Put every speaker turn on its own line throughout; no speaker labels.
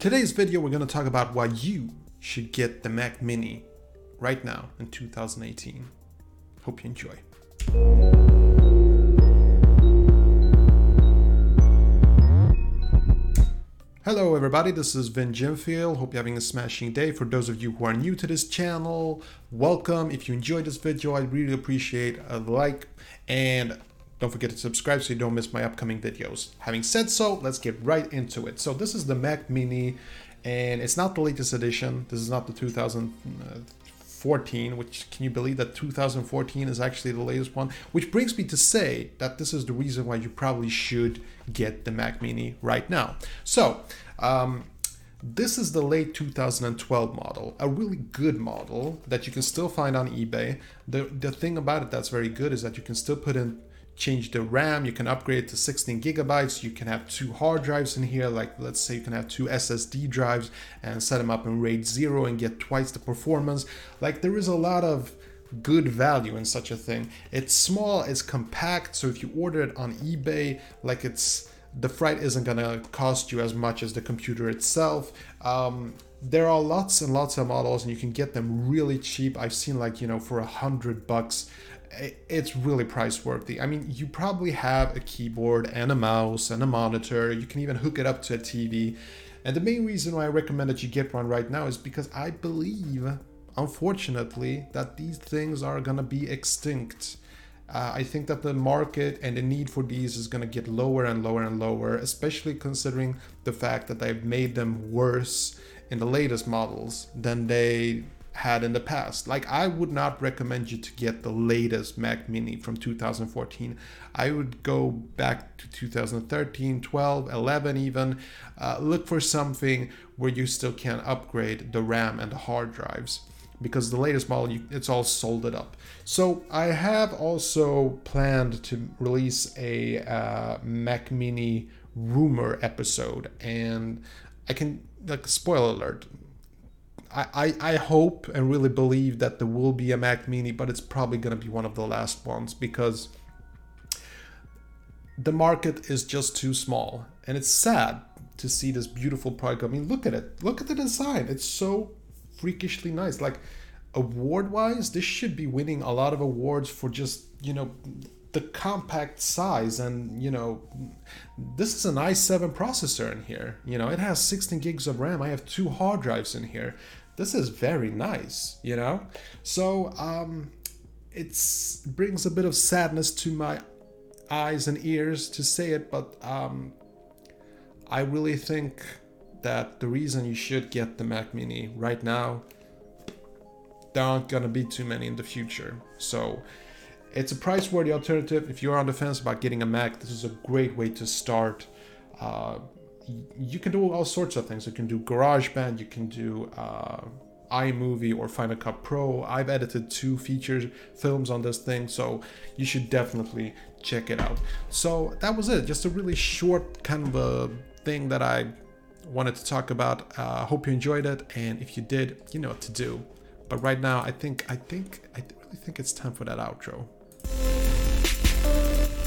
Today's video, we're going to talk about why you should get the Mac Mini right now in 2018. Hope you enjoy. Hello everybody, this is Vin Jimfield. Hope you're having a smashing day. For those of you who are new to this channel, welcome. If you enjoyed this video, I really appreciate a like and don't forget to subscribe so you don't miss my upcoming videos. Having said so, let's get right into it. So this is the Mac Mini and it's not the latest edition. This is not the 2014, which can you believe that 2014 is actually the latest one? Which brings me to say that this is the reason why you probably should get the Mac Mini right now. So, um, this is the late 2012 model, a really good model that you can still find on eBay. The, the thing about it that's very good is that you can still put in change the RAM, you can upgrade to 16 gigabytes, you can have two hard drives in here, like let's say you can have two SSD drives and set them up in RAID 0 and get twice the performance. Like there is a lot of good value in such a thing. It's small, it's compact, so if you order it on eBay, like it's the freight isn't gonna cost you as much as the computer itself. Um, there are lots and lots of models and you can get them really cheap. I've seen like, you know, for a hundred bucks it's really price worthy. I mean, you probably have a keyboard and a mouse and a monitor. You can even hook it up to a TV. And the main reason why I recommend that you get one right now is because I believe, unfortunately, that these things are gonna be extinct. Uh, I think that the market and the need for these is going to get lower and lower and lower, especially considering the fact that they've made them worse in the latest models than they had in the past. Like I would not recommend you to get the latest Mac Mini from 2014. I would go back to 2013, 12, 11 even. Uh, look for something where you still can upgrade the RAM and the hard drives because the latest model you, it's all soldered up. So I have also planned to release a uh, Mac Mini rumor episode and I can like spoiler alert I, I hope and really believe that there will be a Mac Mini, but it's probably going to be one of the last ones because the market is just too small. And it's sad to see this beautiful product. I mean, look at it. Look at the design. It's so freakishly nice. Like, award wise, this should be winning a lot of awards for just, you know, the compact size and you know this is an i7 processor in here you know it has 16 gigs of ram i have two hard drives in here this is very nice, you know? So, um, it brings a bit of sadness to my eyes and ears to say it, but um, I really think that the reason you should get the Mac Mini right now, there aren't gonna be too many in the future. So, it's a price worthy alternative. If you're on the fence about getting a Mac, this is a great way to start. Uh, you can do all sorts of things. You can do GarageBand, you can do uh, iMovie or Final Cut Pro. I've edited two feature films on this thing, so you should definitely check it out. So that was it. Just a really short kind of a thing that I wanted to talk about. Uh, hope you enjoyed it, and if you did, you know what to do. But right now, I think I think I really think it's time for that outro.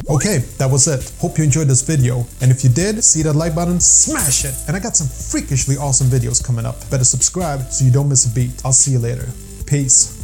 Okay, that was it. Hope you enjoyed this video. And if you did, see that like button, smash it. And I got some freakishly awesome videos coming up. Better subscribe so you don't miss a beat. I'll see you later. Peace.